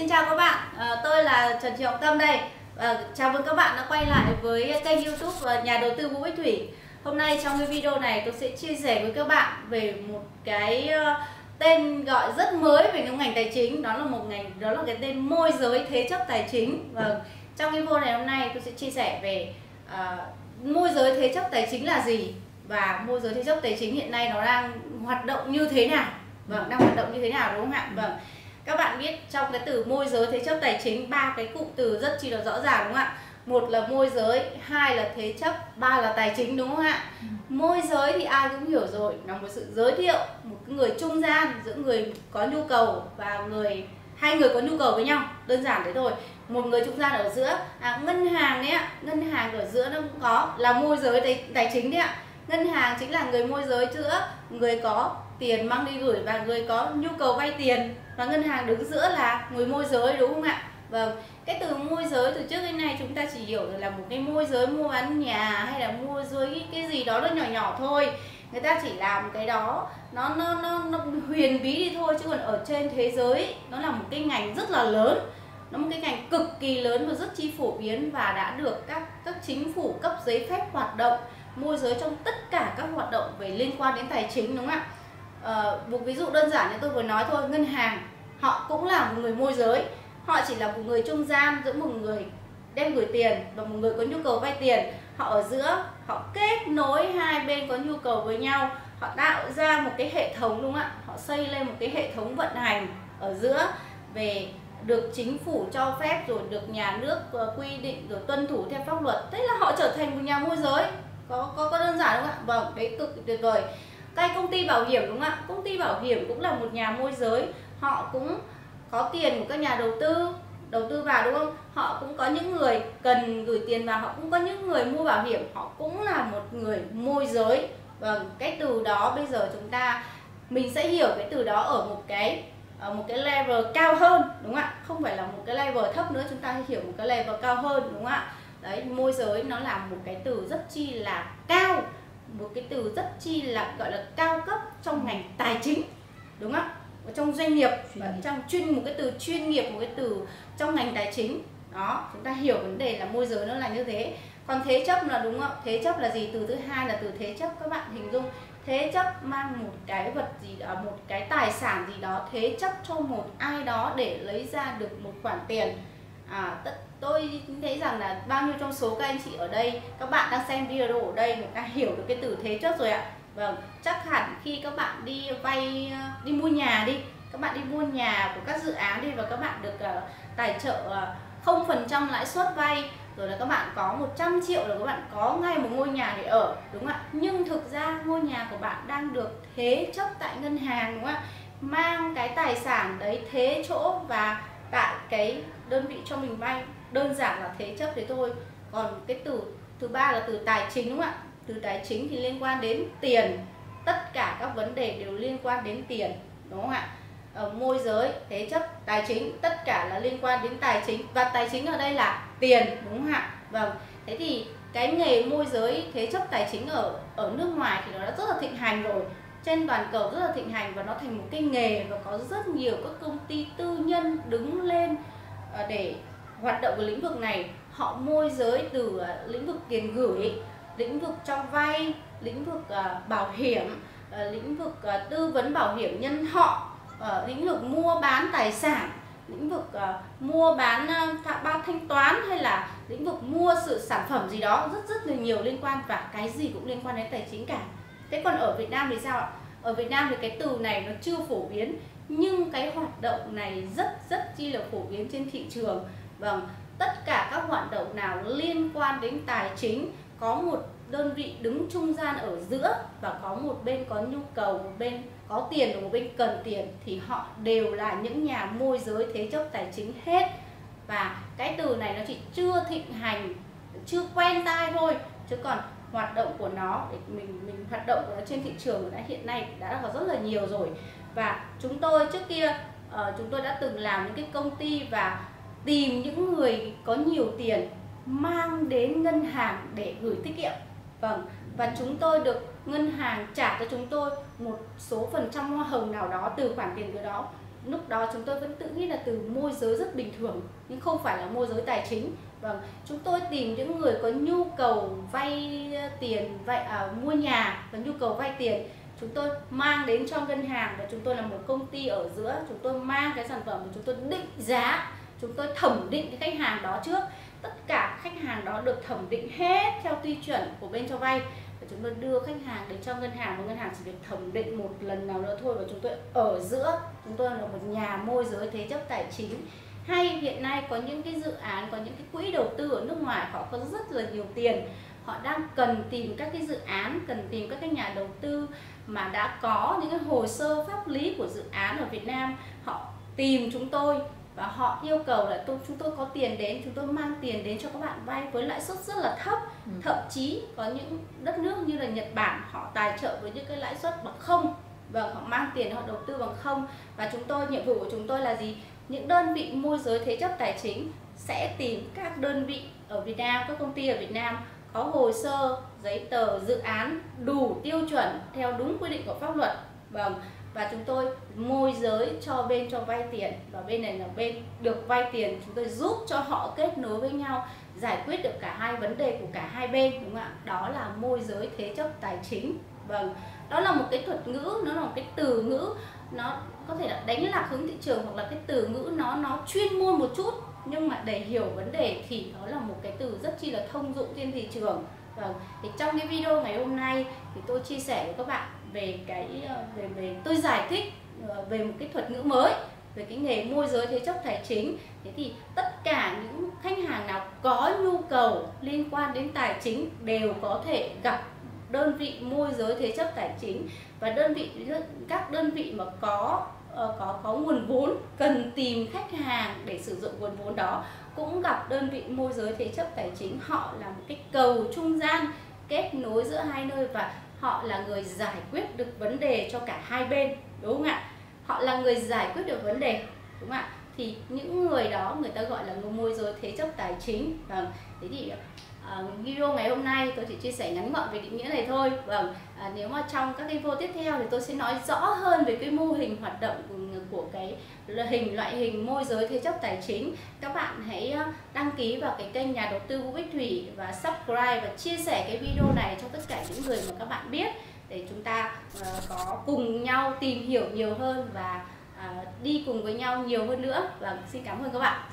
Xin chào các bạn, à, tôi là Trần Thị Hồng Tâm đây. À, Chào mừng các bạn đã quay lại với kênh youtube Nhà đầu tư Vũ Bích Thủy. Hôm nay trong cái video này tôi sẽ chia sẻ với các bạn về một cái ờ, tên gọi rất mới về trong ngành tài chính. Đó là một ngành, đó là cái tên môi giới thế chấp tài chính. Và trong cái video này hôm nay tôi sẽ chia sẻ về uh, môi giới thế chấp tài chính là gì Và môi giới thế chấp tài chính hiện nay nó đang hoạt động như thế nào. Vâng, đang hoạt động như thế nào đúng không ạ? Vâng các bạn biết trong cái từ môi giới thế chấp tài chính ba cái cụm từ rất chi là rõ ràng đúng không ạ? Một là môi giới hai là thế chấp ba là tài chính đúng không ạ? Ừ. môi giới thì ai cũng hiểu rồi là một sự giới thiệu một người trung gian giữa người có nhu cầu và người hai người có nhu cầu với nhau đơn giản thế thôi. Một người trung gian ở giữa à, ngân hàng đấy ạ ngân hàng ở giữa nó cũng có là môi giới tài, tài chính đấy ạ. Ngân hàng chính là người môi giới giữa người có tiền mang đi gửi và người có nhu cầu vay tiền và ngân hàng đứng giữa là người môi giới đúng không ạ? Vâng cái từ môi giới từ trước đến nay chúng ta chỉ hiểu là một cái môi giới mua bán nhà hay là môi giới cái gì đó nó nhỏ nhỏ thôi. Người ta chỉ làm cái đó nó nó nó, nó huyền bí đi thôi chứ còn ở trên thế giới nó là một cái ngành rất là lớn. Nó một cái ngành cực kỳ lớn và rất chi phổ biến và đã được các các chính phủ cấp giấy phép hoạt động môi giới trong tất cả các hoạt động về liên quan đến tài chính đúng không ạ? Uh, một ví dụ đơn giản như tôi vừa nói thôi ngân hàng họ cũng là một người môi giới. Họ chỉ là một người trung gian giữa một người đem gửi tiền và một người có nhu cầu vay tiền. Họ ở giữa họ kết nối hai bên có nhu cầu với nhau. Họ tạo ra một cái hệ thống đúng không ạ? Họ xây lên một cái hệ thống vận hành ở giữa về được chính phủ cho phép rồi được nhà nước ờ, quy định rồi tuân thủ theo pháp luật. Thế là họ trở thành một nhà môi giới. Có có có đơn giản không ạ? Vâng đấy cực tuyệt vời cái công ty bảo hiểm đúng không ạ? Công ty bảo hiểm cũng là một nhà môi giới. Họ cũng có tiền của các nhà đầu tư đầu tư vào đúng không? Họ cũng có những người cần gửi tiền vào, họ cũng có những người mua bảo hiểm. Họ cũng là một người môi giới. Vâng cái từ đó bây giờ chúng ta, mình sẽ hiểu cái từ đó ở một cái, ở một cái level cao hơn, đúng không ạ? Không phải là một cái level thấp nữa, chúng ta hiểu một cái level cao hơn, đúng không ạ? Đấy, môi giới nó là một cái từ rất chi là cao một cái từ rất chi là gọi là cao cấp trong ngành tài chính đúng không? Ở trong doanh nghiệp và trong chuyên một cái từ chuyên nghiệp một cái từ trong ngành tài chính. Đó chúng ta hiểu vấn đề là môi giới nó là như thế. Còn thế chấp là đúng không? Thế chấp là gì? Từ thứ hai là từ thế chấp các bạn hình dung. Thế chấp mang một cái vật gì đó một cái tài sản gì đó thế chấp cho một ai đó để lấy ra được một khoản tiền à, tôi thấy rằng là bao nhiêu trong số các anh chị ở đây các bạn đang xem video ở đây người ta hiểu được cái từ thế chấp rồi ạ. Vâng chắc hẳn khi các bạn đi vay ờ, đi mua nhà đi các bạn đi mua nhà của các dự án đi và các bạn được uh, tài trợ ờ, không phần trăm lãi suất vay rồi là các bạn có 100 triệu là các bạn có ngay một ngôi nhà để ở đúng không ạ? Nhưng thực ra ngôi nhà của bạn đang được thế chấp tại ngân hàng đúng không ạ? Mang cái tài sản đấy thế chỗ và tại cái đơn vị cho mình vay. Đơn giản là thế chấp thế thôi. Còn cái từ, thứ ba là từ tài chính đúng không ạ? Từ tài chính thì liên quan đến tiền. Tất cả các vấn đề đều liên quan đến tiền, đúng không ạ? Ở môi giới, thế chấp, tài chính, tất cả là liên quan đến tài chính. Và tài chính ở đây là tiền, đúng không ạ? Vâng. Thế thì cái nghề môi giới, thế chấp tài chính ở ở nước ngoài thì nó đã rất là thịnh hành rồi trên toàn cầu rất là thịnh hành và nó thành một cái nghề và có rất nhiều các công ty tư nhân đứng lên ờ, để hoạt động ở lĩnh vực này. Họ môi giới từ ờ, lĩnh vực tiền gửi, lĩnh vực cho vay, lĩnh vực ờ, bảo hiểm lĩnh vực tư vấn bảo hiểm nhân họ lĩnh vực mua bán tài sản, lĩnh vực mua bán bao thanh toán hay là lĩnh vực mua sự sản phẩm gì đó. Rất rất là nhiều liên quan và cái gì cũng liên quan đến tài chính cả thế còn ở Việt Nam thì sao ạ? Ở Việt Nam thì cái từ này nó chưa phổ biến, nhưng cái hoạt động này rất rất chi là phổ biến trên thị trường. Vâng tất cả các hoạt động nào liên quan đến tài chính, có một đơn vị đứng trung gian ở giữa và có một bên có nhu cầu, một bên có tiền và một bên cần tiền, thì họ đều là những nhà môi giới thế chấp tài chính hết. Và cái từ này nó chỉ chưa thịnh hành, chưa quen tai thôi, chứ còn hoạt động của nó để mình mình hoạt động của nó trên thị trường đã hiện nay đã có rất là nhiều rồi. Và chúng tôi trước kia uh, chúng tôi đã từng làm những cái công ty và tìm những người có nhiều tiền mang đến ngân hàng để gửi tiết kiệm. Vâng và chúng tôi được ngân hàng trả cho chúng tôi một số phần trăm hoa hồng nào đó từ khoản tiền gửi đó. Lúc đó chúng tôi vẫn tự nghĩ là từ môi giới rất bình thường nhưng không phải là môi giới tài chính. Vâng chúng tôi tìm những người có nhu cầu vay tiền vay à, mua nhà và nhu cầu vay tiền chúng tôi mang đến cho ngân hàng và chúng tôi là một công ty ở giữa. Chúng tôi mang cái sản phẩm của chúng tôi định giá. Chúng tôi thẩm định cái khách hàng đó trước. Tất cả khách hàng đó được thẩm định hết theo tiêu chuẩn của bên cho vay. Và chúng tôi đưa khách hàng đến cho ngân hàng và ngân hàng chỉ việc thẩm định một lần nào nữa thôi và chúng tôi ở giữa. Chúng tôi là một nhà môi giới thế chấp tài chính. Hay hiện nay có những cái dự án có những cái quỹ đầu tư ở nước ngoài họ có rất là nhiều tiền họ đang cần tìm các cái dự án cần tìm các cái nhà đầu tư mà đã có những cái hồ sơ pháp lý của dự án ở Việt Nam. Họ tìm chúng tôi và họ yêu cầu là tôi chúng tôi có tiền đến chúng tôi mang tiền đến cho các bạn vay với lãi suất rất là thấp. Ừ. thậm chí có những đất nước như là Nhật Bản họ tài trợ với những cái lãi suất bằng không. Và họ mang tiền họ đầu tư bằng không. Và chúng tôi nhiệm vụ của chúng tôi là gì? Những đơn vị môi giới thế chấp tài chính sẽ tìm các đơn vị ở Việt Nam các công ty ở Việt Nam có hồ sơ, giấy tờ, dự án đủ tiêu chuẩn theo đúng quy định của pháp luật. Vâng và chúng tôi môi giới cho bên cho vay tiền. Và bên này là bên được vay tiền, chúng tôi giúp cho họ kết nối với nhau, giải quyết được cả hai vấn đề của cả hai bên, đúng không ạ? Đó là môi giới thế chấp tài chính. Vâng đó là một cái thuật ngữ, nó là một cái từ ngữ, nó có thể là đánh lạc hướng thị trường hoặc là cái từ ngữ nó nó chuyên môn một chút nhưng mà để hiểu vấn đề thì nó là một cái từ rất chi là thông dụng trên thị trường. Vâng thì trong cái video ngày hôm nay thì tôi chia sẻ với các bạn về cái ờ, về về tôi giải thích ờ, về một cái thuật ngữ mới, về cái nghề môi giới thế chấp tài chính. Thế thì tất cả những khách hàng nào có nhu cầu liên quan đến tài chính đều có thể gặp đơn vị môi giới thế chấp tài chính. Và đơn vị, các đơn vị mà có Ờ, có có nguồn vốn, cần tìm khách hàng để sử dụng nguồn vốn đó. Cũng gặp đơn vị môi giới thế chấp tài chính, họ là một cái cầu trung gian kết nối giữa hai nơi và họ là người giải quyết được vấn đề cho cả hai bên, đúng không ạ? Họ là người giải quyết được vấn đề, đúng không ạ? Thì những người đó người ta gọi là người môi giới thế chấp tài chính. Vâng thế thì uh, video ngày hôm nay tôi chỉ chia sẻ ngắn gọn về định nghĩa này thôi. Vâng à, nếu mà trong các video tiếp theo thì tôi sẽ nói rõ hơn về cái mô hình hoạt động của, của cái hình loại hình môi giới thế chấp tài chính. Các bạn hãy à, đăng ký vào cái kênh nhà đầu tư Vũ Bích Thủy và subscribe và chia sẻ cái video này cho tất cả những người mà các bạn biết để chúng ta uh, có cùng nhau tìm hiểu nhiều hơn và À, đi cùng với nhau nhiều hơn nữa. Và xin cảm ơn các bạn.